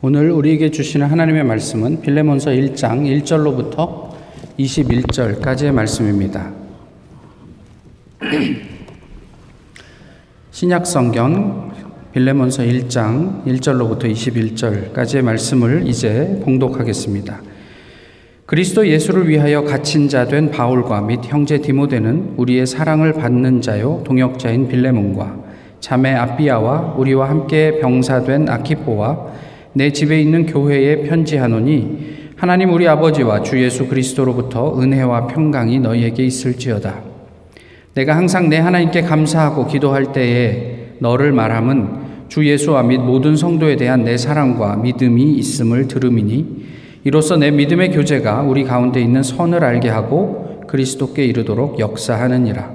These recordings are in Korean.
오늘 우리에게 주시는 하나님의 말씀은 빌레몬서 1장 1절로부터 21절까지의 말씀입니다. 신약 성경 빌레몬서 1장 1절로부터 21절까지의 말씀을 이제 봉독하겠습니다. 그리스도 예수를 위하여 갇힌 자 된 바울과 및 형제 디모데는 우리의 사랑을 받는 자요 동역자인 빌레몬과 자매 아비아와 우리와 함께 병사된 아키포와 내 집에 있는 교회에 편지하노니 하나님 우리 아버지와 주 예수 그리스도로부터 은혜와 평강이 너희에게 있을지어다. 내가 항상 내 하나님께 감사하고 기도할 때에 너를 말함은 주 예수와 및 모든 성도에 대한 내 사랑과 믿음이 있음을 들음이니 이로써 내 믿음의 교제가 우리 가운데 있는 선을 알게 하고 그리스도께 이르도록 역사하느니라.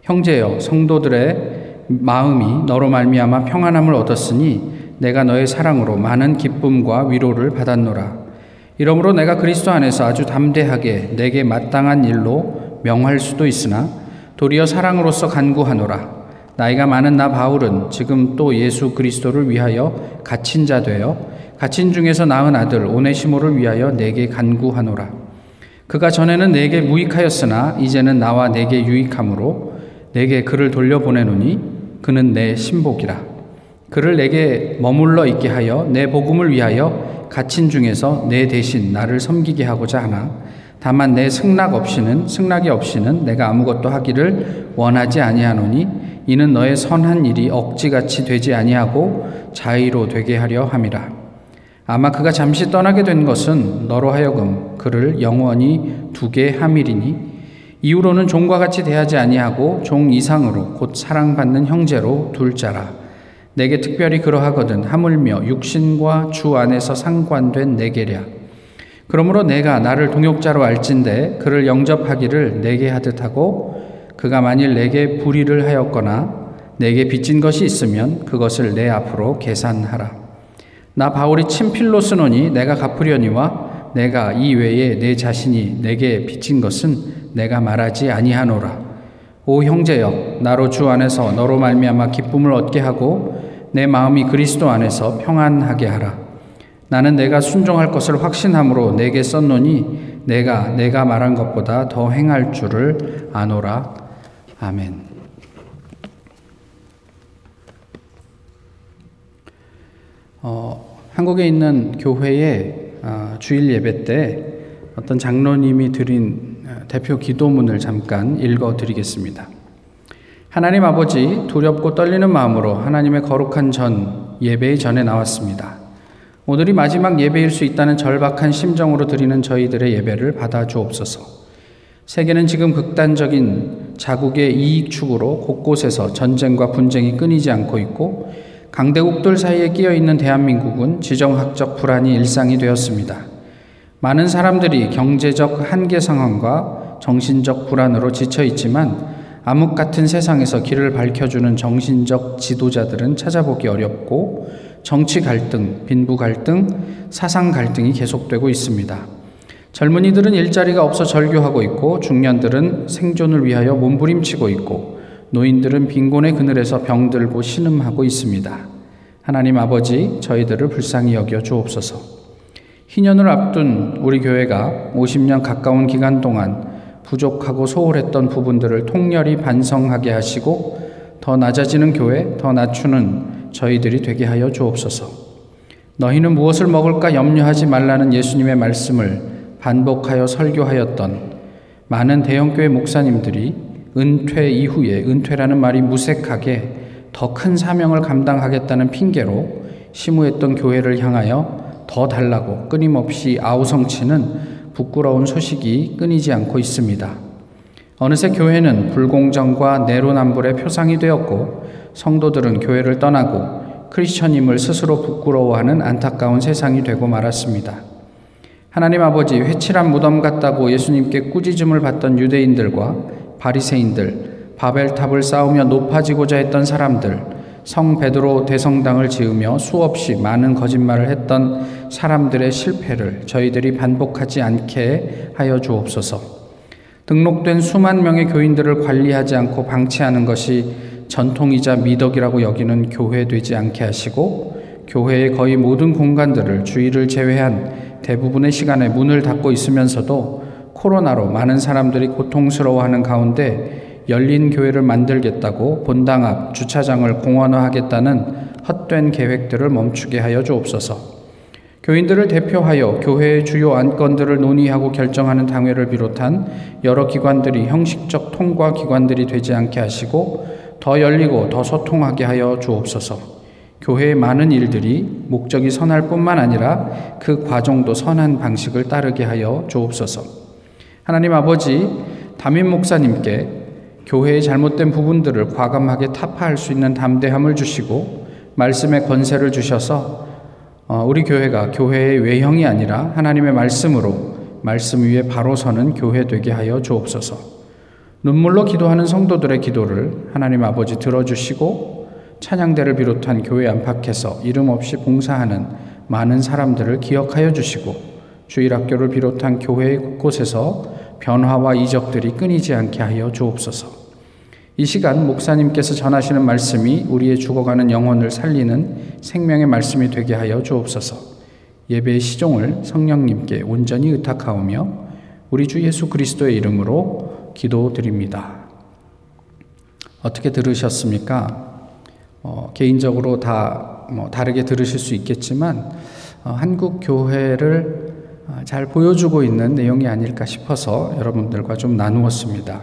형제여 성도들의 마음이 너로 말미암아 평안함을 얻었으니 내가 너의 사랑으로 많은 기쁨과 위로를 받았노라. 이러므로 내가 그리스도 안에서 아주 담대하게 내게 마땅한 일로 명할 수도 있으나 도리어 사랑으로서 간구하노라. 나이가 많은 나 바울은 지금 또 예수 그리스도를 위하여 갇힌 자 되어 갇힌 중에서 낳은 아들 오네시모를 위하여 내게 간구하노라. 그가 전에는 내게 무익하였으나 이제는 나와 내게 유익함으로 내게 그를 돌려보내노니 그는 내 신복이라. 그를 내게 머물러 있게 하여 내 복음을 위하여 갇힌 중에서 내 대신 나를 섬기게 하고자 하나 다만 내 승낙 없이는 승낙이 없이는 내가 아무것도 하기를 원하지 아니하노니 이는 너의 선한 일이 억지같이 되지 아니하고 자의로 되게 하려 함이라. 아마 그가 잠시 떠나게 된 것은 너로 하여금 그를 영원히 두게 함이리니 이후로는 종과 같이 대하지 아니하고 종 이상으로 곧 사랑받는 형제로 둘 자라. 내게 특별히 그러하거든 하물며 육신과 주 안에서 상관된 내게랴. 그러므로 내가 나를 동역자로 알진대 그를 영접하기를 내게 하듯 하고 그가 만일 내게 불의를 하였거나 내게 빚진 것이 있으면 그것을 내 앞으로 계산하라. 나 바울이 친필로 쓰노니 내가 갚으려니와 내가 이 외에 내 자신이 내게 빚진 것은 내가 말하지 아니하노라. 오 형제여 나로 주 안에서 너로 말미암아 기쁨을 얻게 하고 내 마음이 그리스도 안에서 평안하게 하라. 나는 내가 순종할 것을 확신함으로 내게 썼노니 내가 내가 말한 것보다 더 행할 줄을 아노라. 아멘. 어, 한국에 있는 교회의 어, 주일 예배 때 어떤 장로님이 드린 어, 대표 기도문을 잠깐 읽어 드리겠습니다. 하나님 아버지 두렵고 떨리는 마음으로 하나님의 거룩한 전 예배의 전에 나왔습니다. 오늘이 마지막 예배일 수 있다는 절박한 심정으로 드리는 저희들의 예배를 받아 주옵소서. 세계는 지금 극단적인 자국의 이익 추구로 곳곳에서 전쟁과 분쟁이 끊이지 않고 있고 강대국들 사이에 끼어 있는 대한민국은 지정학적 불안이 일상이 되었습니다. 많은 사람들이 경제적 한계 상황과 정신적 불안으로 지쳐 있지만 암흑 같은 세상에서 길을 밝혀주는 정신적 지도자들은 찾아보기 어렵고 정치 갈등, 빈부 갈등, 사상 갈등이 계속되고 있습니다. 젊은이들은 일자리가 없어 절교하고 있고 중년들은 생존을 위하여 몸부림치고 있고 노인들은 빈곤의 그늘에서 병들고 신음하고 있습니다. 하나님 아버지, 저희들을 불쌍히 여겨 주옵소서. 희년을 앞둔 우리 교회가 50년 가까운 기간 동안 부족하고 소홀했던 부분들을 통렬히 반성하게 하시고 더 낮아지는 교회, 더 낮추는 저희들이 되게 하여 주옵소서. 너희는 무엇을 먹을까 염려하지 말라는 예수님의 말씀을 반복하여 설교하였던 많은 대형교회 목사님들이 은퇴 이후에 은퇴라는 말이 무색하게 더 큰 사명을 감당하겠다는 핑계로 심우했던 교회를 향하여 더 달라고 끊임없이 아우성치는 부끄러운 소식이 끊이지 않고 있습니다. 어느새 교회는 불공정과 내로남불의 표상이 되었고 성도들은 교회를 떠나고 크리스천임을 스스로 부끄러워하는 안타까운 세상이 되고 말았습니다. 하나님 아버지 회칠한 무덤 같다고 예수님께 꾸짖음을 받던 유대인들과 바리새인들, 바벨탑을 쌓으며 높아지고자 했던 사람들, 성 베드로 대성당을 지으며 수없이 많은 거짓말을 했던 사람들의 실패를 저희들이 반복하지 않게 하여 주옵소서. 등록된 수만 명의 교인들을 관리하지 않고 방치하는 것이 전통이자 미덕이라고 여기는 교회 되지 않게 하시고 교회의 거의 모든 공간들을 주일을 제외한 대부분의 시간에 문을 닫고 있으면서도 코로나로 많은 사람들이 고통스러워하는 가운데 열린 교회를 만들겠다고 본당 앞 주차장을 공원화하겠다는 헛된 계획들을 멈추게 하여 주옵소서. 교인들을 대표하여 교회의 주요 안건들을 논의하고 결정하는 당회를 비롯한 여러 기관들이 형식적 통과 기관들이 되지 않게 하시고 더 열리고 더 소통하게 하여 주옵소서. 교회의 많은 일들이 목적이 선할 뿐만 아니라 그 과정도 선한 방식을 따르게 하여 주옵소서. 하나님 아버지, 담임 목사님께 교회의 잘못된 부분들을 과감하게 타파할 수 있는 담대함을 주시고 말씀의 권세를 주셔서 어, 우리 교회가 교회의 외형이 아니라 하나님의 말씀으로 말씀 위에 바로 서는 교회 되게 하여 주옵소서. 눈물로 기도하는 성도들의 기도를 하나님 아버지 들어주시고 찬양대를 비롯한 교회 안팎에서 이름 없이 봉사하는 많은 사람들을 기억하여 주시고 주일학교를 비롯한 교회 곳곳에서 변화와 이적들이 끊이지 않게 하여 주옵소서. 이 시간 목사님께서 전하시는 말씀이 우리의 죽어가는 영혼을 살리는 생명의 말씀이 되게 하여 주옵소서. 예배의 시종을 성령님께 온전히 의탁하오며 우리 주 예수 그리스도의 이름으로 기도드립니다. 어떻게 들으셨습니까? 어, 개인적으로 다 뭐 다르게 들으실 수 있겠지만 어, 한국 교회를 어, 잘 보여주고 있는 내용이 아닐까 싶어서 여러분들과 좀 나누었습니다.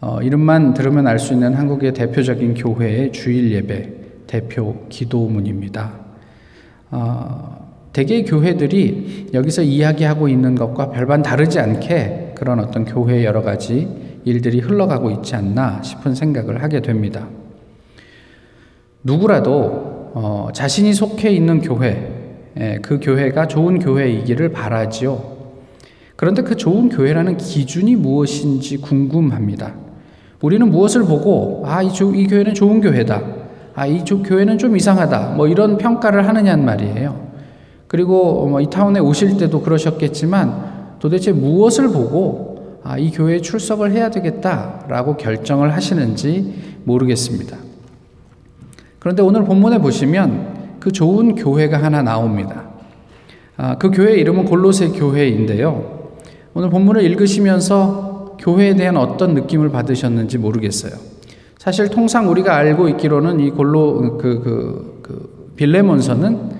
어, 이름만 들으면 알 수 있는 한국의 대표적인 교회의 주일 예배 대표 기도문입니다. 어, 대개 교회들이 여기서 이야기하고 있는 것과 별반 다르지 않게 그런 어떤 교회의 여러 가지 일들이 흘러가고 있지 않나 싶은 생각을 하게 됩니다. 누구라도 어, 자신이 속해 있는 교회, 예, 그 교회가 좋은 교회이기를 바라지요. 그런데 그 좋은 교회라는 기준이 무엇인지 궁금합니다. 우리는 무엇을 보고 아, 이, 이 교회는 좋은 교회다. 아, 이 교회는 좀 이상하다. 뭐 이런 평가를 하느냐는 말이에요. 그리고 뭐 이 타운에 오실 때도 그러셨겠지만 도대체 무엇을 보고 아, 이 교회에 출석을 해야 되겠다라고 결정을 하시는지 모르겠습니다. 그런데 오늘 본문에 보시면 그 좋은 교회가 하나 나옵니다. 아, 그 교회 이름은 골로새 교회인데요. 오늘 본문을 읽으시면서 교회에 대한 어떤 느낌을 받으셨는지 모르겠어요. 사실 통상 우리가 알고 있기로는 이 골로 그, 그, 그 빌레몬서는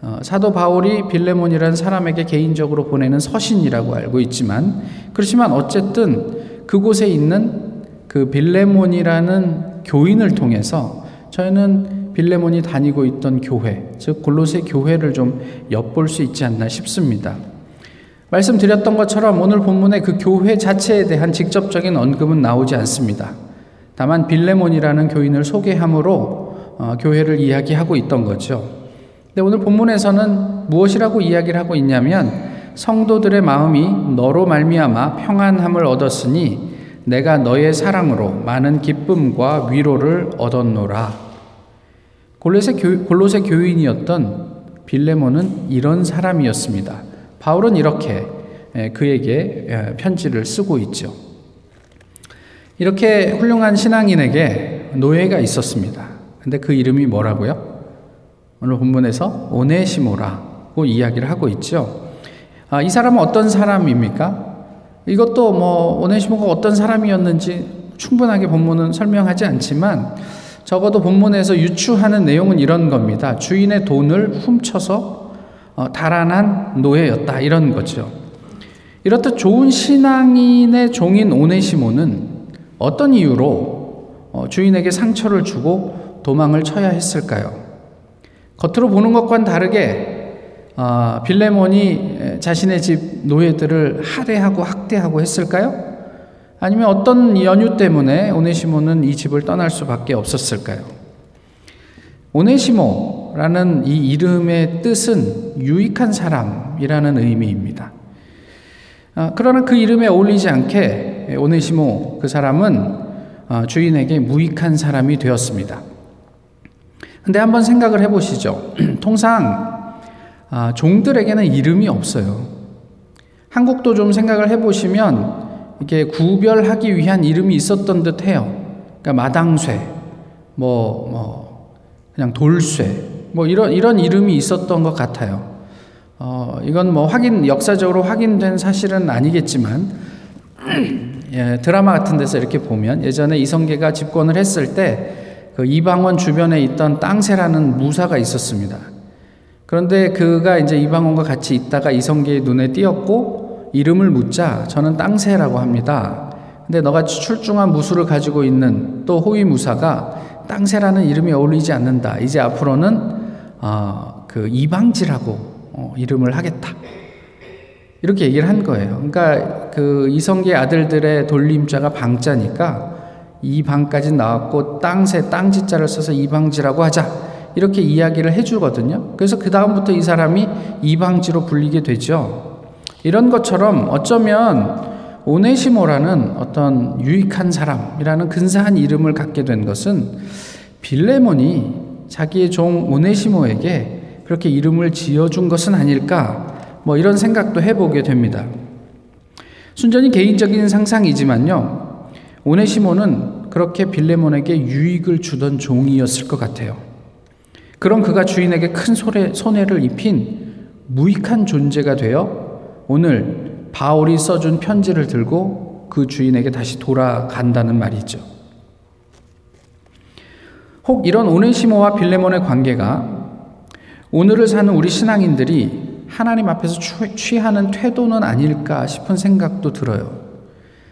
어, 사도 바울이 빌레몬이라는 사람에게 개인적으로 보내는 서신이라고 알고 있지만 그렇지만 어쨌든 그곳에 있는 그 빌레몬이라는 교인을 통해서 저희는 빌레몬이 다니고 있던 교회, 즉 골로새 교회를 좀 엿볼 수 있지 않나 싶습니다. 말씀드렸던 것처럼 오늘 본문에 그 교회 자체에 대한 직접적인 언급은 나오지 않습니다. 다만 빌레몬이라는 교인을 소개함으로 어, 교회를 이야기하고 있던 거죠. 근데 오늘 본문에서는 무엇이라고 이야기를 하고 있냐면 성도들의 마음이 너로 말미암아 평안함을 얻었으니 내가 너의 사랑으로 많은 기쁨과 위로를 얻었노라. 골로새, 교, 골로새 교인이었던 빌레몬은 이런 사람이었습니다. 바울은 이렇게 그에게 편지를 쓰고 있죠. 이렇게 훌륭한 신앙인에게 노예가 있었습니다. 근데 그 이름이 뭐라고요? 오늘 본문에서 오네시모라고 이야기를 하고 있죠. 아, 이 사람은 어떤 사람입니까? 이것도 뭐 오네시모가 어떤 사람이었는지 충분하게 본문은 설명하지 않지만 적어도 본문에서 유추하는 내용은 이런 겁니다. 주인의 돈을 훔쳐서 어, 달아난 노예였다 이런 거죠. 이렇듯 좋은 신앙인의 종인 오네시모는 어떤 이유로 어, 주인에게 상처를 주고 도망을 쳐야 했을까요? 겉으로 보는 것과는 다르게 어, 빌레몬이 자신의 집 노예들을 할애하고 학대하고 했을까요? 아니면 어떤 연유 때문에 오네시모는 이 집을 떠날 수밖에 없었을까요? 오네시모 라는 이 이름의 뜻은 유익한 사람이라는 의미입니다. 아, 그러나 그 이름에 어울리지 않게 오네시모 그 사람은 아, 주인에게 무익한 사람이 되었습니다. 근데 한번 생각을 해보시죠. 통상 아, 종들에게는 이름이 없어요. 한국도 좀 생각을 해보시면 이게 구별하기 위한 이름이 있었던 듯 해요. 그러니까 마당쇠, 뭐, 뭐, 그냥 돌쇠, 뭐 이런 이런 이름이 있었던 것 같아요. 어, 이건 뭐 확인 역사적으로 확인된 사실은 아니겠지만 예, 드라마 같은 데서 이렇게 보면 예전에 이성계가 집권을 했을 때 그 이방원 주변에 있던 땅새라는 무사가 있었습니다. 그런데 그가 이제 이방원과 같이 있다가 이성계의 눈에 띄었고 이름을 묻자 저는 땅새라고 합니다. 근데 너가 출중한 무술을 가지고 있는 또 호위 무사가 땅새라는 이름이 어울리지 않는다. 이제 앞으로는 어, 그 이방지라고 어, 이름을 하겠다. 이렇게 얘기를 한 거예요. 그러니까 그 이성계 아들들의 돌림자가 방자니까 이방까지 나왔고 땅새 땅지자를 써서 이방지라고 하자. 이렇게 이야기를 해주거든요. 그래서 그 다음부터 이 사람이 이방지로 불리게 되죠. 이런 것처럼 어쩌면 오네시모라는 어떤 유익한 사람이라는 근사한 이름을 갖게 된 것은 빌레몬이 자기의 종 오네시모에게 그렇게 이름을 지어준 것은 아닐까 뭐 이런 생각도 해보게 됩니다. 순전히 개인적인 상상이지만요. 오네시모는 그렇게 빌레몬에게 유익을 주던 종이었을 것 같아요. 그런 그가 주인에게 큰 손해를 입힌 무익한 존재가 되어 오늘 바울이 써준 편지를 들고 그 주인에게 다시 돌아간다는 말이죠. 혹 이런 오네시모와 빌레몬의 관계가 오늘을 사는 우리 신앙인들이 하나님 앞에서 취하는 태도는 아닐까 싶은 생각도 들어요.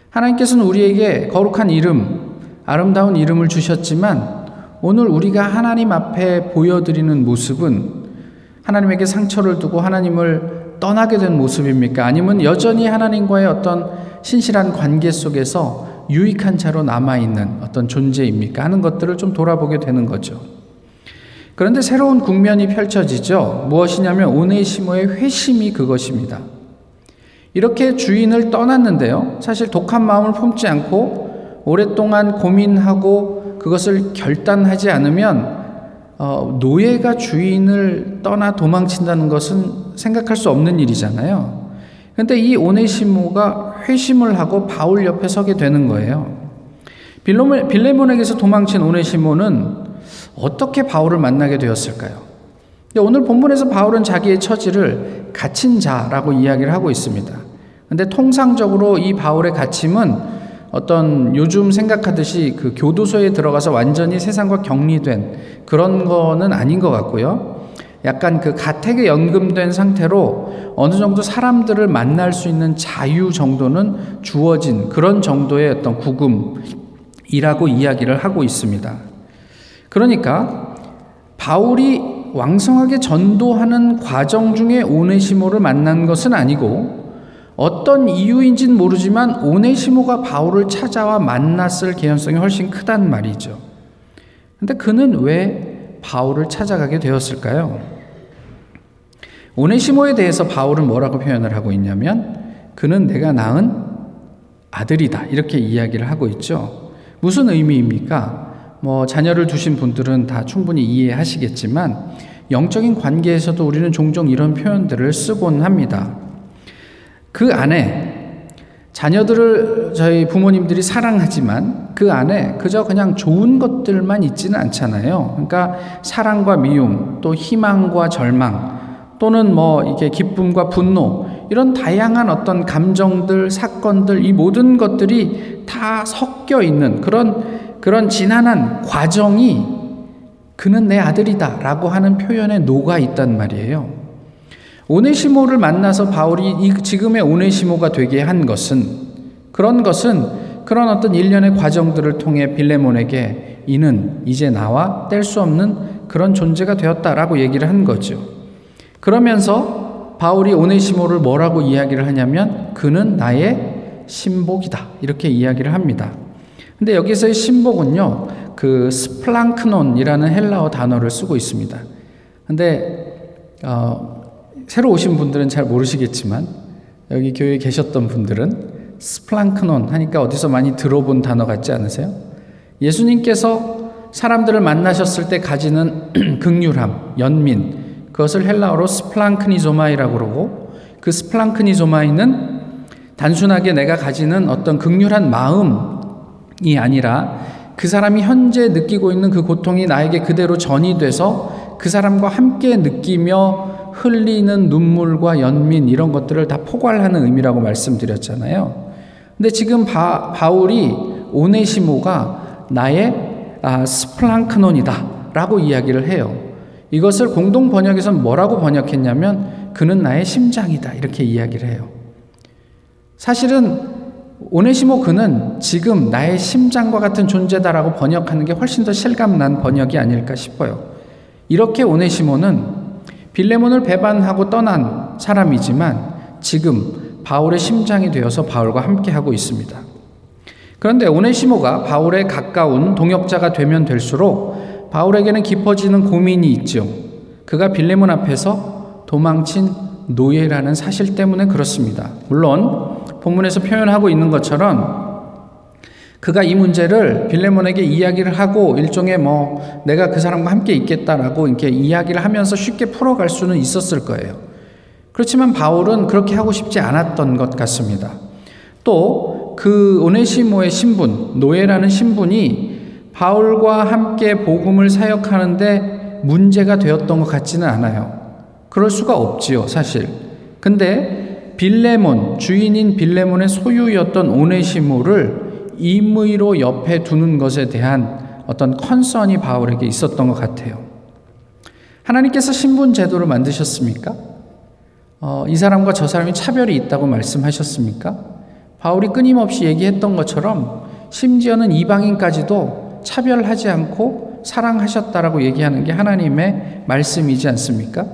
하나님께서는 우리에게 거룩한 이름, 아름다운 이름을 주셨지만 오늘 우리가 하나님 앞에 보여드리는 모습은 하나님에게 상처를 두고 하나님을 떠나게 된 모습입니까? 아니면 여전히 하나님과의 어떤 신실한 관계 속에서 유익한 자로 남아있는 어떤 존재입니까? 하는 것들을 좀 돌아보게 되는 거죠. 그런데 새로운 국면이 펼쳐지죠. 무엇이냐면 오네시모의 회심이 그것입니다. 이렇게 주인을 떠났는데요. 사실 독한 마음을 품지 않고 오랫동안 고민하고 그것을 결단하지 않으면 어, 노예가 주인을 떠나 도망친다는 것은 생각할 수 없는 일이잖아요. 그런데 이 오네시모가 회심을 하고 바울 옆에 서게 되는 거예요. 빌레몬에게서 도망친 오네시모는 어떻게 바울을 만나게 되었을까요? 오늘 본문에서 바울은 자기의 처지를 갇힌 자라고 이야기를 하고 있습니다. 근데 통상적으로 이 바울의 갇힘은 어떤 요즘 생각하듯이 그 교도소에 들어가서 완전히 세상과 격리된 그런 거는 아닌 것 같고요. 약간 그 가택에 연금된 상태로 어느 정도 사람들을 만날 수 있는 자유 정도는 주어진 그런 정도의 어떤 구금이라고 이야기를 하고 있습니다. 그러니까 바울이 왕성하게 전도하는 과정 중에 오네시모를 만난 것은 아니고 어떤 이유인지는 모르지만 오네시모가 바울을 찾아와 만났을 개연성이 훨씬 크단 말이죠. 근데 그는 왜 바울을 찾아가게 되었을까요? 오네시모에 대해서 바울은 뭐라고 표현을 하고 있냐면 그는 내가 낳은 아들이다. 이렇게 이야기를 하고 있죠. 무슨 의미입니까? 뭐 자녀를 두신 분들은 다 충분히 이해하시겠지만 영적인 관계에서도 우리는 종종 이런 표현들을 쓰곤 합니다. 그 안에 자녀들을 저희 부모님들이 사랑하지만 그 안에 그저 그냥 좋은 것들만 있지는 않잖아요. 그러니까 사랑과 미움, 또 희망과 절망, 또는 뭐 이게 기쁨과 분노, 이런 다양한 어떤 감정들, 사건들, 이 모든 것들이 다 섞여 있는 그런 그런 지난한 과정이 그는 내 아들이다 라고 하는 표현에 녹아 있단 말이에요. 오네시모를 만나서 바울이 이 지금의 오네시모가 되게 한 것은 그런 것은 그런 어떤 일련의 과정들을 통해 빌레몬에게 이는 이제 나와 뗄 수 없는 그런 존재가 되었다라고 얘기를 한 거죠. 그러면서 바울이 오네시모를 뭐라고 이야기를 하냐면 그는 나의 신복이다. 이렇게 이야기를 합니다. 근데 여기서의 심복은요, 그 σπλάγχνον이라는 헬라어 단어를 쓰고 있습니다. 근데, 어, 새로 오신 분들은 잘 모르시겠지만, 여기 교회에 계셨던 분들은 σπλάγχνον 하니까 어디서 많이 들어본 단어 같지 않으세요? 예수님께서 사람들을 만나셨을 때 가지는 긍휼함, 연민, 그것을 헬라어로 σπλαγχνίζομαι라고 그러고, 그 σπλαγχνίζομαι는 단순하게 내가 가지는 어떤 극률한 마음, 이 아니라 그 사람이 현재 느끼고 있는 그 고통이 나에게 그대로 전이 돼서 그 사람과 함께 느끼며 흘리는 눈물과 연민 이런 것들을 다 포괄하는 의미라고 말씀드렸잖아요. 근데 지금 바, 바울이 오네시모가 나의 아, 스플랑크논이다 라고 이야기를 해요. 이것을 공동 번역에서는 뭐라고 번역했냐면 그는 나의 심장이다 이렇게 이야기를 해요. 사실은 오네시모 그는 지금 나의 심장과 같은 존재다라고 번역하는 게 훨씬 더 실감난 번역이 아닐까 싶어요. 이렇게 오네시모는 빌레몬을 배반하고 떠난 사람이지만 지금 바울의 심장이 되어서 바울과 함께하고 있습니다. 그런데 오네시모가 바울에 가까운 동역자가 되면 될수록 바울에게는 깊어지는 고민이 있죠. 그가 빌레몬 앞에서 도망친 노예라는 사실 때문에 그렇습니다. 물론 본문에서 표현하고 있는 것처럼 그가 이 문제를 빌레몬에게 이야기를 하고 일종의 뭐 내가 그 사람과 함께 있겠다라고 이렇게 이야기를 하면서 쉽게 풀어갈 수는 있었을 거예요. 그렇지만 바울은 그렇게 하고 싶지 않았던 것 같습니다. 또 그 오네시모의 신분, 노예라는 신분이 바울과 함께 복음을 사역하는데 문제가 되었던 것 같지는 않아요. 그럴 수가 없지요, 사실. 근데 빌레몬, 주인인 빌레몬의 소유였던 오네시모를 임의로 옆에 두는 것에 대한 어떤 컨선이 바울에게 있었던 것 같아요. 하나님께서 신분 제도를 만드셨습니까? 어, 이 사람과 저 사람이 차별이 있다고 말씀하셨습니까? 바울이 끊임없이 얘기했던 것처럼 심지어는 이방인까지도 차별하지 않고 사랑하셨다라고 얘기하는 게 하나님의 말씀이지 않습니까?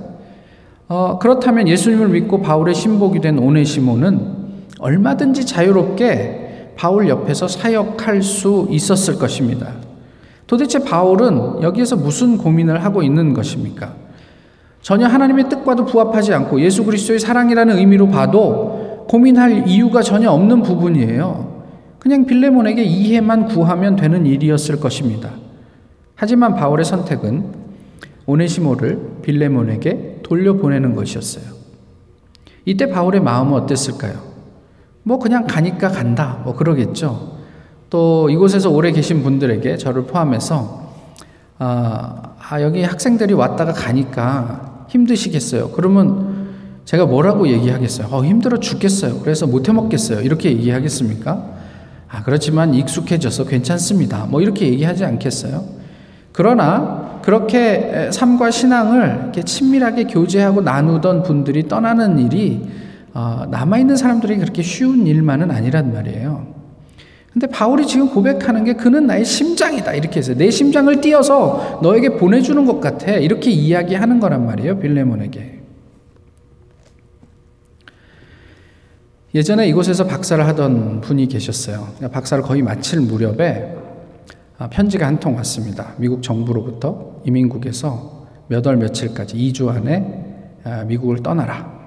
어, 그렇다면 예수님을 믿고 바울의 신복이 된 오네시모는 얼마든지 자유롭게 바울 옆에서 사역할 수 있었을 것입니다. 도대체 바울은 여기에서 무슨 고민을 하고 있는 것입니까? 전혀 하나님의 뜻과도 부합하지 않고 예수 그리스도의 사랑이라는 의미로 봐도 고민할 이유가 전혀 없는 부분이에요. 그냥 빌레몬에게 이해만 구하면 되는 일이었을 것입니다. 하지만 바울의 선택은 오네시모를 빌레몬에게 돌려보내는 것이었어요. 이때 바울의 마음은 어땠을까요? 뭐 그냥 가니까 간다. 뭐 그러겠죠. 또 이곳에서 오래 계신 분들에게 저를 포함해서 아, 아 여기 학생들이 왔다가 가니까 힘드시겠어요. 그러면 제가 뭐라고 얘기하겠어요? 어, 힘들어 죽겠어요. 그래서 못 해 먹겠어요. 이렇게 얘기하겠습니까? 아, 그렇지만 익숙해져서 괜찮습니다. 뭐 이렇게 얘기하지 않겠어요? 그러나 그렇게 삶과 신앙을 이렇게 친밀하게 교제하고 나누던 분들이 떠나는 일이 어, 남아있는 사람들이 그렇게 쉬운 일만은 아니란 말이에요. 근데 바울이 지금 고백하는 게 그는 나의 심장이다. 이렇게 해서 내 심장을 띄어서 너에게 보내주는 것 같아. 이렇게 이야기하는 거란 말이에요. 빌레몬에게. 예전에 이곳에서 박사를 하던 분이 계셨어요. 박사를 거의 마칠 무렵에 아, 편지가 한 통 왔습니다. 미국 정부로부터 이민국에서 몇 월 며칠까지 2주 안에 아, 미국을 떠나라.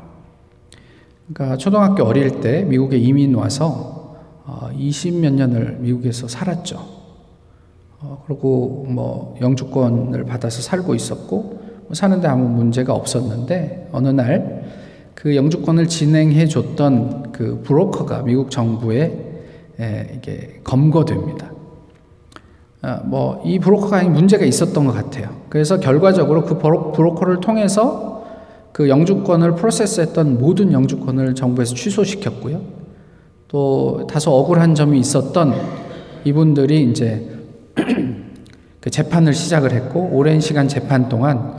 그러니까 초등학교 어릴 때 미국에 이민 와서 20몇 어, 년을 미국에서 살았죠. 어, 그리고 뭐 영주권을 받아서 살고 있었고 뭐 사는데 아무 문제가 없었는데 어느 날 그 영주권을 진행해 줬던 그 브로커가 미국 정부에 이게 검거됩니다. 아, 뭐이 브로커가 문제가 있었던 것 같아요. 그래서 결과적으로 그 브로커를 통해서 그 영주권을 프로세스했던 모든 영주권을 정부에서 취소시켰고요. 또 다소 억울한 점이 있었던 이분들이 이제 그 재판을 시작을 했고 오랜 시간 재판 동안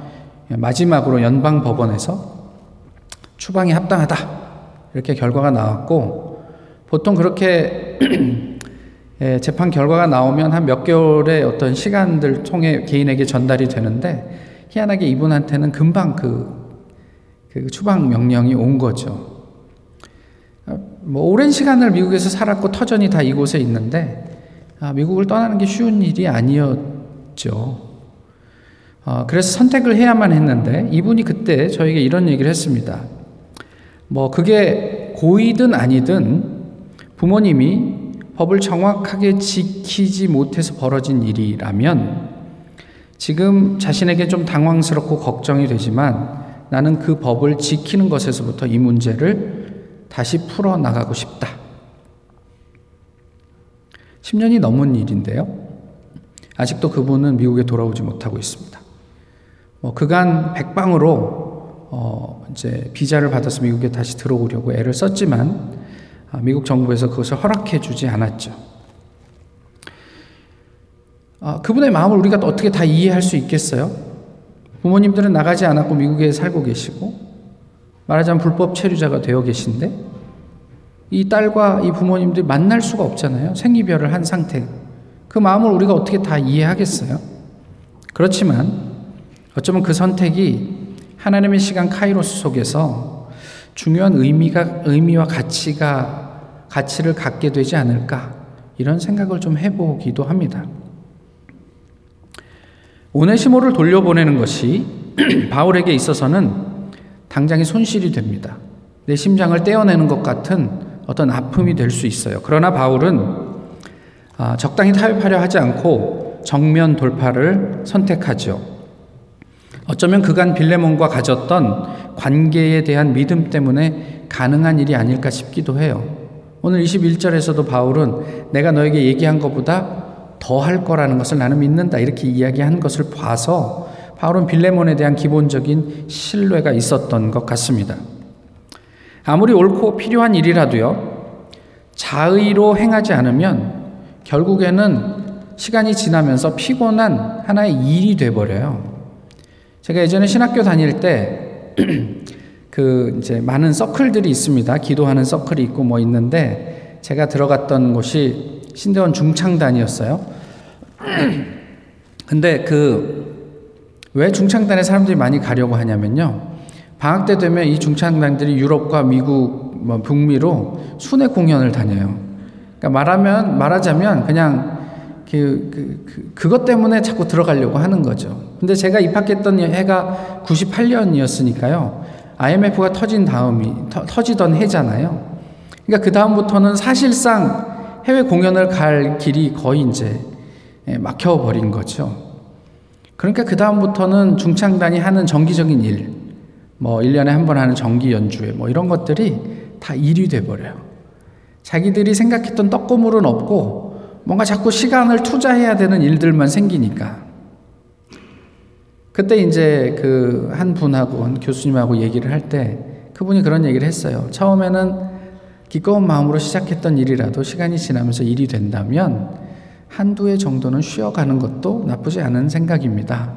마지막으로 연방 법원에서 추방이 합당하다. 이렇게 결과가 나왔고, 보통 그렇게 예, 재판 결과가 나오면 한 몇 개월의 어떤 시간들 통해 개인에게 전달이 되는데, 희한하게 이분한테는 금방 그, 그 추방 명령이 온 거죠. 뭐, 오랜 시간을 미국에서 살았고 터전이 다 이곳에 있는데, 아, 미국을 떠나는 게 쉬운 일이 아니었죠. 어, 그래서 선택을 해야만 했는데, 이분이 그때 저에게 이런 얘기를 했습니다. 뭐 그게 고이든 아니든 부모님이 법을 정확하게 지키지 못해서 벌어진 일이라면 지금 자신에게 좀 당황스럽고 걱정이 되지만 나는 그 법을 지키는 것에서부터 이 문제를 다시 풀어 나가고 싶다. 10년이 넘은 일인데요. 아직도 그분은 미국에 돌아오지 못하고 있습니다. 뭐 그간 백방으로 어 이제 비자를 받아서 미국에 다시 들어오려고 애를 썼지만 아, 미국 정부에서 그것을 허락해 주지 않았죠. 아, 그분의 마음을 우리가 어떻게 다 이해할 수 있겠어요? 부모님들은 나가지 않았고 미국에 살고 계시고 말하자면 불법 체류자가 되어 계신데 이 딸과 이 부모님들이 만날 수가 없잖아요. 생이별을 한 상태. 그 마음을 우리가 어떻게 다 이해하겠어요? 그렇지만 어쩌면 그 선택이 하나님의 시간 카이로스 속에서 중요한 의미가 의미와 가치가 가치를 갖게 되지 않을까 이런 생각을 좀 해보기도 합니다. 오네시모를 돌려보내는 것이 바울에게 있어서는 당장의 손실이 됩니다. 내 심장을 떼어내는 것 같은 어떤 아픔이 될 수 있어요. 그러나 바울은 아, 적당히 타협하려 하지 않고 정면 돌파를 선택하죠. 어쩌면 그간 빌레몬과 가졌던 관계에 대한 믿음 때문에 가능한 일이 아닐까 싶기도 해요. 오늘 21절에서도 바울은 내가 너에게 얘기한 것보다 더 할 거라는 것을 나는 믿는다. 이렇게 이야기한 것을 봐서 바울은 빌레몬에 대한 기본적인 신뢰가 있었던 것 같습니다. 아무리 옳고 필요한 일이라도요, 자의로 행하지 않으면 결국에는 시간이 지나면서 피곤한 하나의 일이 돼버려요. 제가 예전에 신학교 다닐 때, 그, 이제 많은 서클들이 있습니다. 기도하는 서클이 있고 뭐 있는데, 제가 들어갔던 곳이 신대원 중창단이었어요. 근데 그 왜 중창단에 사람들이 많이 가려고 하냐면요. 방학 때 되면 이 중창단들이 유럽과 미국, 뭐 북미로 순회 공연을 다녀요. 그러니까 말하면 말하자면 그냥 그, 그, 그, 그 것 때문에 자꾸 들어가려고 하는 거죠. 근데 제가 입학했던 해가 98년이었으니까요. IMF가 터진 다음이, 터, 지던 해잖아요. 그러니까 그 다음부터는 사실상 해외 공연을 갈 길이 거의 이제 예, 막혀버린 거죠. 그러니까 그다음부터는 중창단이 하는 정기적인 일, 뭐 1년에 한 번 하는 정기 연주회, 뭐 이런 것들이 다 일이 돼버려요. 자기들이 생각했던 떡고물은 없고 뭔가 자꾸 시간을 투자해야 되는 일들만 생기니까. 그때 이제 그 한 분하고, 한 교수님하고 얘기를 할 때 그분이 그런 얘기를 했어요. 처음에는 기꺼운 마음으로 시작했던 일이라도 시간이 지나면서 일이 된다면 한두 해 정도는 쉬어가는 것도 나쁘지 않은 생각입니다.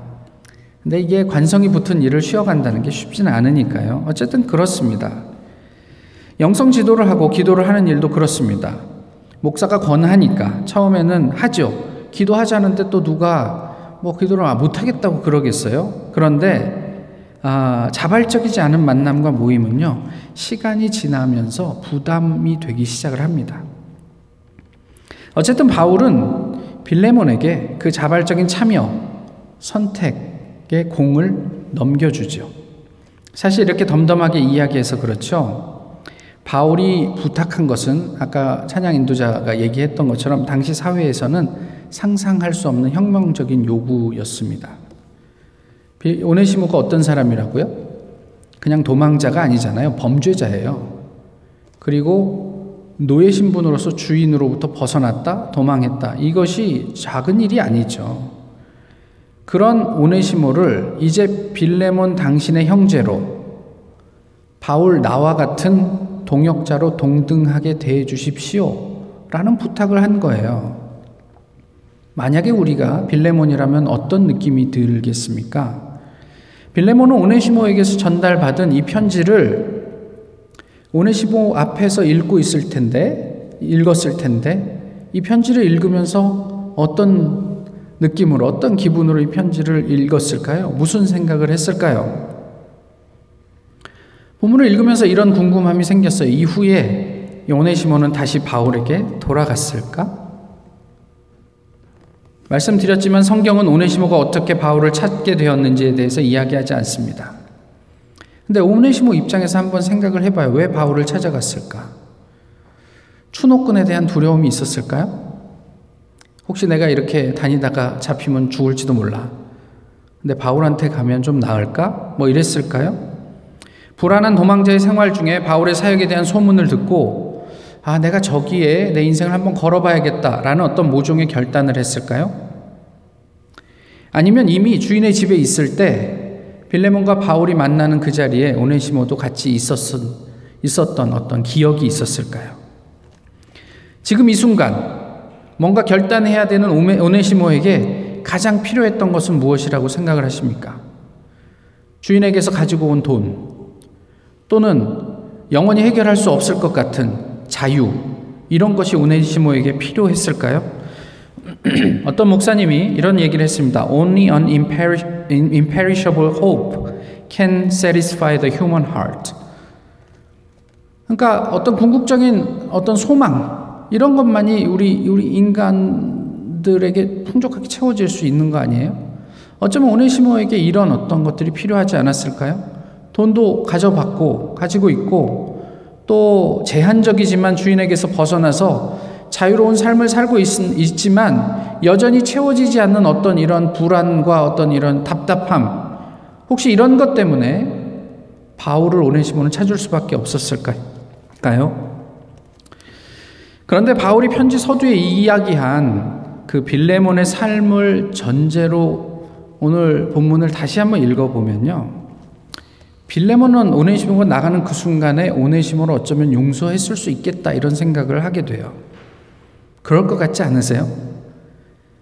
근데 이게 관성이 붙은 일을 쉬어간다는 게 쉽지는 않으니까요. 어쨌든 그렇습니다. 영성 지도를 하고 기도를 하는 일도 그렇습니다. 목사가 권하니까 처음에는 하죠. 기도하자는데 또 누가 뭐 기도를 아, 못하겠다고 그러겠어요? 그런데 아, 자발적이지 않은 만남과 모임은요, 시간이 지나면서 부담이 되기 시작을 합니다. 어쨌든 바울은 빌레몬에게 그 자발적인 참여, 선택의 공을 넘겨주죠. 사실 이렇게 덤덤하게 이야기해서 그렇죠. 바울이 부탁한 것은 아까 찬양 인도자가 얘기했던 것처럼 당시 사회에서는 상상할 수 없는 혁명적인 요구였습니다. 오네시모가 어떤 사람이라고요? 그냥 도망자가 아니잖아요. 범죄자예요. 그리고 노예 신분으로서 주인으로부터 벗어났다, 도망했다. 이것이 작은 일이 아니죠. 그런 오네시모를 이제 빌레몬 당신의 형제로 바울 나와 같은 동역자로 동등하게 대해 주십시오. 라는 부탁을 한 거예요. 만약에 우리가 빌레몬이라면 어떤 느낌이 들겠습니까? 빌레몬은 오네시모에게서 전달받은 이 편지를 오네시모 앞에서 읽고 있을 텐데, 읽었을 텐데, 이 편지를 읽으면서 어떤 느낌으로, 어떤 기분으로 이 편지를 읽었을까요? 무슨 생각을 했을까요? 본문을 읽으면서 이런 궁금함이 생겼어요. 이후에 오네시모는 다시 바울에게 돌아갔을까? 말씀드렸지만 성경은 오네시모가 어떻게 바울을 찾게 되었는지에 대해서 이야기하지 않습니다. 근데 오네시모 입장에서 한번 생각을 해봐요. 왜 바울을 찾아갔을까? 추노꾼에 대한 두려움이 있었을까요? 혹시 내가 이렇게 다니다가 잡히면 죽을지도 몰라. 근데 바울한테 가면 좀 나을까? 뭐 이랬을까요? 불안한 도망자의 생활 중에 바울의 사역에 대한 소문을 듣고 아, 내가 저기에 내 인생을 한번 걸어봐야겠다라는 어떤 모종의 결단을 했을까요? 아니면 이미 주인의 집에 있을 때 빌레몬과 바울이 만나는 그 자리에 오네시모도 같이 있었, 있었던 어떤 기억이 있었을까요? 지금 이 순간 뭔가 결단해야 되는 오네시모에게 가장 필요했던 것은 무엇이라고 생각을 하십니까? 주인에게서 가지고 온 돈, 또는 영원히 해결할 수 없을 것 같은 자유, 이런 것이 오네시모에게 필요했을까요? 어떤 목사님이 이런 얘기를 했습니다. Only an imperishable hope can satisfy the human heart. 그러니까 어떤 궁극적인 어떤 소망 이런 것만이 우리 우리 인간들에게 풍족하게 채워질 수 있는 거 아니에요? 어쩌면 오네시모에게 이런 어떤 것들이 필요하지 않았을까요? 돈도 가져받고 가지고 있고 또 제한적이지만 주인에게서 벗어나서 자유로운 삶을 살고 있, 있지만 여전히 채워지지 않는 어떤 이런 불안과 어떤 이런 답답함, 혹시 이런 것 때문에 바울을 오네시모는 찾을 수밖에 없었을까요? 그런데 바울이 편지 서두에 이야기한 그 빌레몬의 삶을 전제로 오늘 본문을 다시 한번 읽어보면요. 빌레몬은 오네시모가 나가는 그 순간에 오네시모를 어쩌면 용서했을 수 있겠다 이런 생각을 하게 돼요. 그럴 것 같지 않으세요?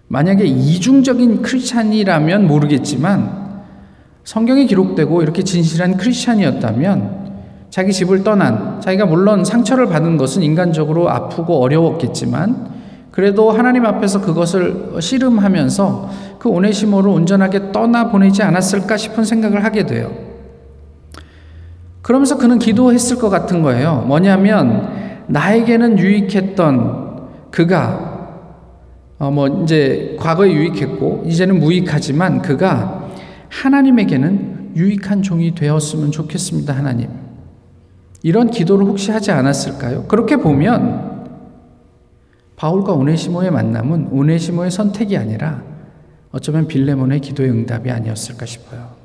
만약에 이중적인 크리스찬이라면 모르겠지만 성경에 기록되고 이렇게 진실한 크리스찬이었다면 자기 집을 떠난 자기가 물론 상처를 받은 것은 인간적으로 아프고 어려웠겠지만 그래도 하나님 앞에서 그것을 씨름하면서 그 오네시모를 온전하게 떠나 보내지 않았을까 싶은 생각을 하게 돼요. 그러면서 그는 기도했을 것 같은 거예요. 뭐냐면 나에게는 유익했던 그가 어 뭐 이제 과거에 유익했고 이제는 무익하지만 그가 하나님에게는 유익한 종이 되었으면 좋겠습니다, 하나님. 이런 기도를 혹시 하지 않았을까요? 그렇게 보면 바울과 오네시모의 만남은 오네시모의 선택이 아니라 어쩌면 빌레몬의 기도의 응답이 아니었을까 싶어요.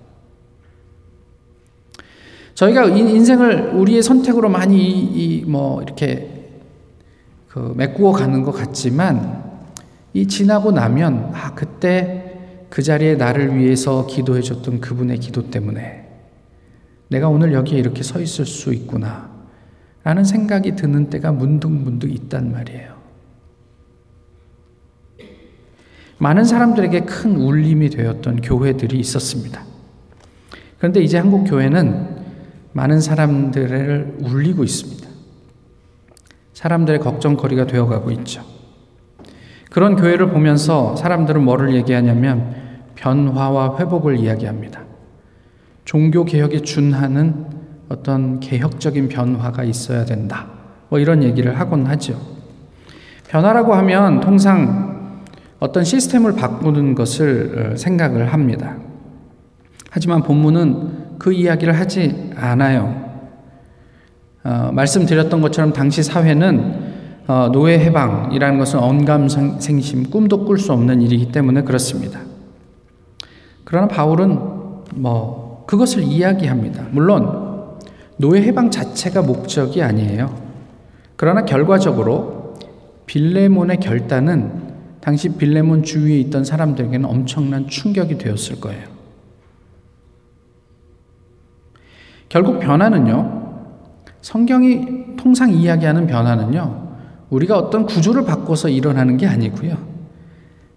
저희가 인생을 우리의 선택으로 많이 뭐 이렇게 그 메꾸어 가는 것 같지만 이 지나고 나면 아 그때 그 자리에 나를 위해서 기도해 줬던 그분의 기도 때문에 내가 오늘 여기에 이렇게 서 있을 수 있구나 라는 생각이 드는 때가 문득문득 있단 말이에요. 많은 사람들에게 큰 울림이 되었던 교회들이 있었습니다. 그런데 이제 한국 교회는 많은 사람들을 울리고 있습니다. 사람들의 걱정거리가 되어가고 있죠. 그런 교회를 보면서 사람들은 뭐를 얘기하냐면 변화와 회복을 이야기합니다. 종교 개혁에 준하는 어떤 개혁적인 변화가 있어야 된다. 뭐 이런 얘기를 하곤 하죠. 변화라고 하면 통상 어떤 시스템을 바꾸는 것을 어, 생각을 합니다. 하지만 본문은 그 이야기를 하지 않아요. 어, 말씀드렸던 것처럼 당시 사회는 어, 노예 해방이라는 것은 언감생심, 꿈도 꿀 수 없는 일이기 때문에 그렇습니다. 그러나 바울은 뭐 그것을 이야기합니다. 물론 노예 해방 자체가 목적이 아니에요. 그러나 결과적으로 빌레몬의 결단은 당시 빌레몬 주위에 있던 사람들에게는 엄청난 충격이 되었을 거예요. 결국 변화는요, 성경이 통상 이야기하는 변화는요, 우리가 어떤 구조를 바꿔서 일어나는 게 아니고요.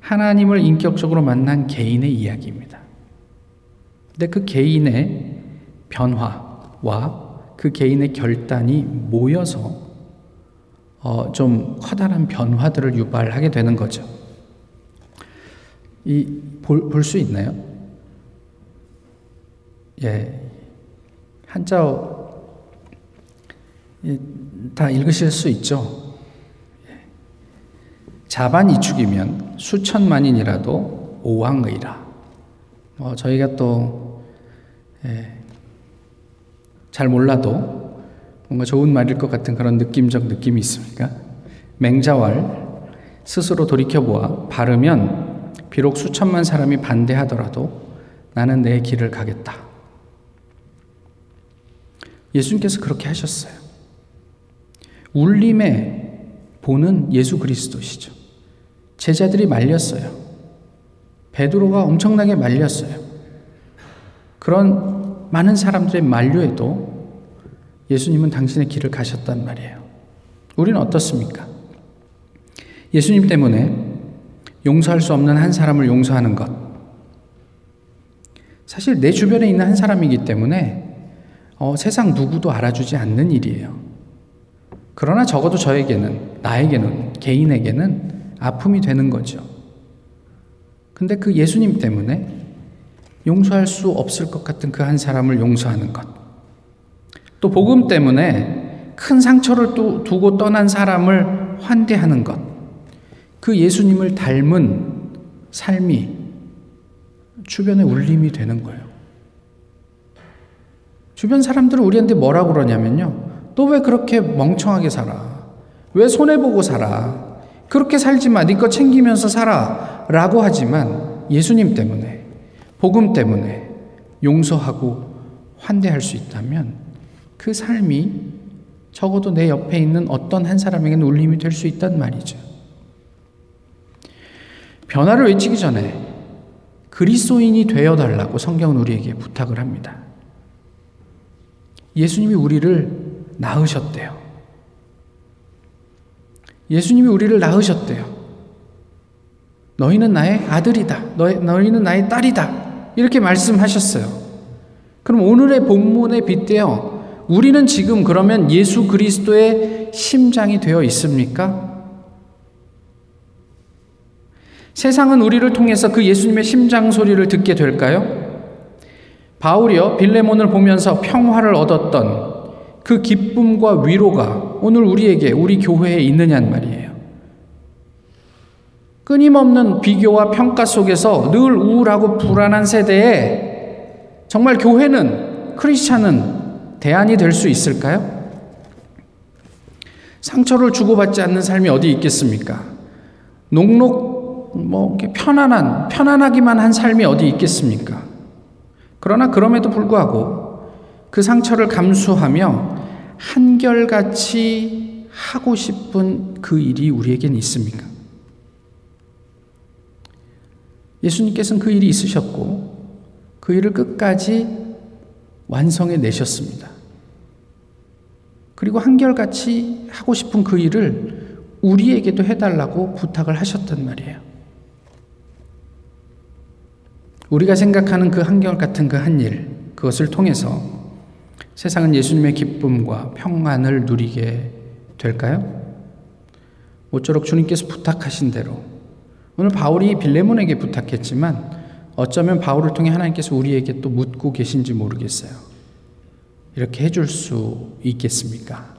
하나님을 인격적으로 만난 개인의 이야기입니다. 근데 그 개인의 변화와 그 개인의 결단이 모여서 어, 좀 커다란 변화들을 유발하게 되는 거죠. 이, 볼, 볼수 있나요? 예. 한자 다 읽으실 수 있죠. 자반이축이면 수천만인이라도 오왕의라. 뭐 저희가 또잘 예, 몰라도 뭔가 좋은 말일 것 같은 그런 느낌적 느낌이 있습니까? 맹자왈 스스로 돌이켜보아 바르면 비록 수천만 사람이 반대하더라도 나는 내 길을 가겠다. 예수님께서 그렇게 하셨어요. 울림의 본은 예수 그리스도시죠. 제자들이 말렸어요. 베드로가 엄청나게 말렸어요. 그런 많은 사람들의 만류에도 예수님은 당신의 길을 가셨단 말이에요. 우리는 어떻습니까? 예수님 때문에 용서할 수 없는 한 사람을 용서하는 것. 사실 내 주변에 있는 한 사람이기 때문에 어, 세상 누구도 알아주지 않는 일이에요. 그러나 적어도 저에게는, 나에게는, 개인에게는 아픔이 되는 거죠. 근데 그 예수님 때문에 용서할 수 없을 것 같은 그 한 사람을 용서하는 것. 또 복음 때문에 큰 상처를 두고 떠난 사람을 환대하는 것. 그 예수님을 닮은 삶이 주변에 울림이 되는 거예요. 주변 사람들은 우리한테 뭐라고 그러냐면요. 너 왜 그렇게 멍청하게 살아? 왜 손해보고 살아? 그렇게 살지 마. 네거 챙기면서 살아. 라고 하지만 예수님 때문에, 복음 때문에 용서하고 환대할 수 있다면 그 삶이 적어도 내 옆에 있는 어떤 한 사람에게는 울림이 될 수 있단 말이죠. 변화를 외치기 전에 그리스도인이 되어 달라고 성경은 우리에게 부탁을 합니다. 예수님이 우리를 낳으셨대요. 예수님이 우리를 낳으셨대요. 너희는 나의 아들이다. 너희, 너희는 나의 딸이다. 이렇게 말씀하셨어요. 그럼 오늘의 본문에 빗대어 우리는 지금 그러면 예수 그리스도의 심장이 되어 있습니까? 세상은 우리를 통해서 그 예수님의 심장 소리를 듣게 될까요? 바울이요, 빌레몬을 보면서 평화를 얻었던 그 기쁨과 위로가 오늘 우리에게, 우리 교회에 있느냐는 말이에요. 끊임없는 비교와 평가 속에서 늘 우울하고 불안한 세대에 정말 교회는, 크리스찬은 대안이 될 수 있을까요? 상처를 주고받지 않는 삶이 어디 있겠습니까? 녹록, 뭐, 편안한, 편안하기만 한 삶이 어디 있겠습니까? 그러나 그럼에도 불구하고 그 상처를 감수하며 한결같이 하고 싶은 그 일이 우리에겐 있습니까? 예수님께서는 그 일이 있으셨고 그 일을 끝까지 완성해 내셨습니다. 그리고 한결같이 하고 싶은 그 일을 우리에게도 해달라고 부탁을 하셨단 말이에요. 우리가 생각하는 그 한결 같은 그 한 일, 그것을 통해서 세상은 예수님의 기쁨과 평안을 누리게 될까요? 모쪼록 주님께서 부탁하신 대로 오늘 바울이 빌레몬에게 부탁했지만 어쩌면 바울을 통해 하나님께서 우리에게 또 묻고 계신지 모르겠어요. 이렇게 해줄 수 있겠습니까?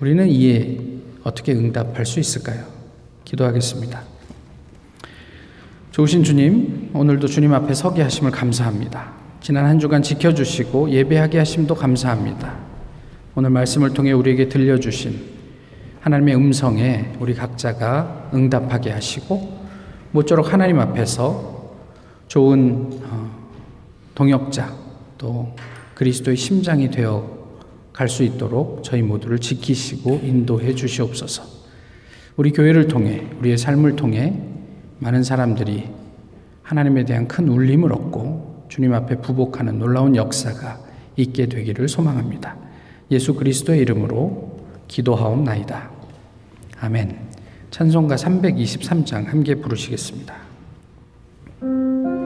우리는 이에 어떻게 응답할 수 있을까요? 기도하겠습니다. 좋으신 주님, 오늘도 주님 앞에 서게 하심을 감사합니다. 지난 한 주간 지켜주시고 예배하게 하심도 감사합니다. 오늘 말씀을 통해 우리에게 들려주신 하나님의 음성에 우리 각자가 응답하게 하시고 모쪼록 하나님 앞에서 좋은 어, 동역자 또 그리스도의 심장이 되어 갈 수 있도록 저희 모두를 지키시고 인도해 주시옵소서. 우리 교회를 통해 우리의 삶을 통해 많은 사람들이 하나님에 대한 큰 울림을 얻고 주님 앞에 부복하는 놀라운 역사가 있게 되기를 소망합니다. 예수 그리스도의 이름으로 기도하옵나이다. 아멘. 찬송가 323장 함께 부르시겠습니다.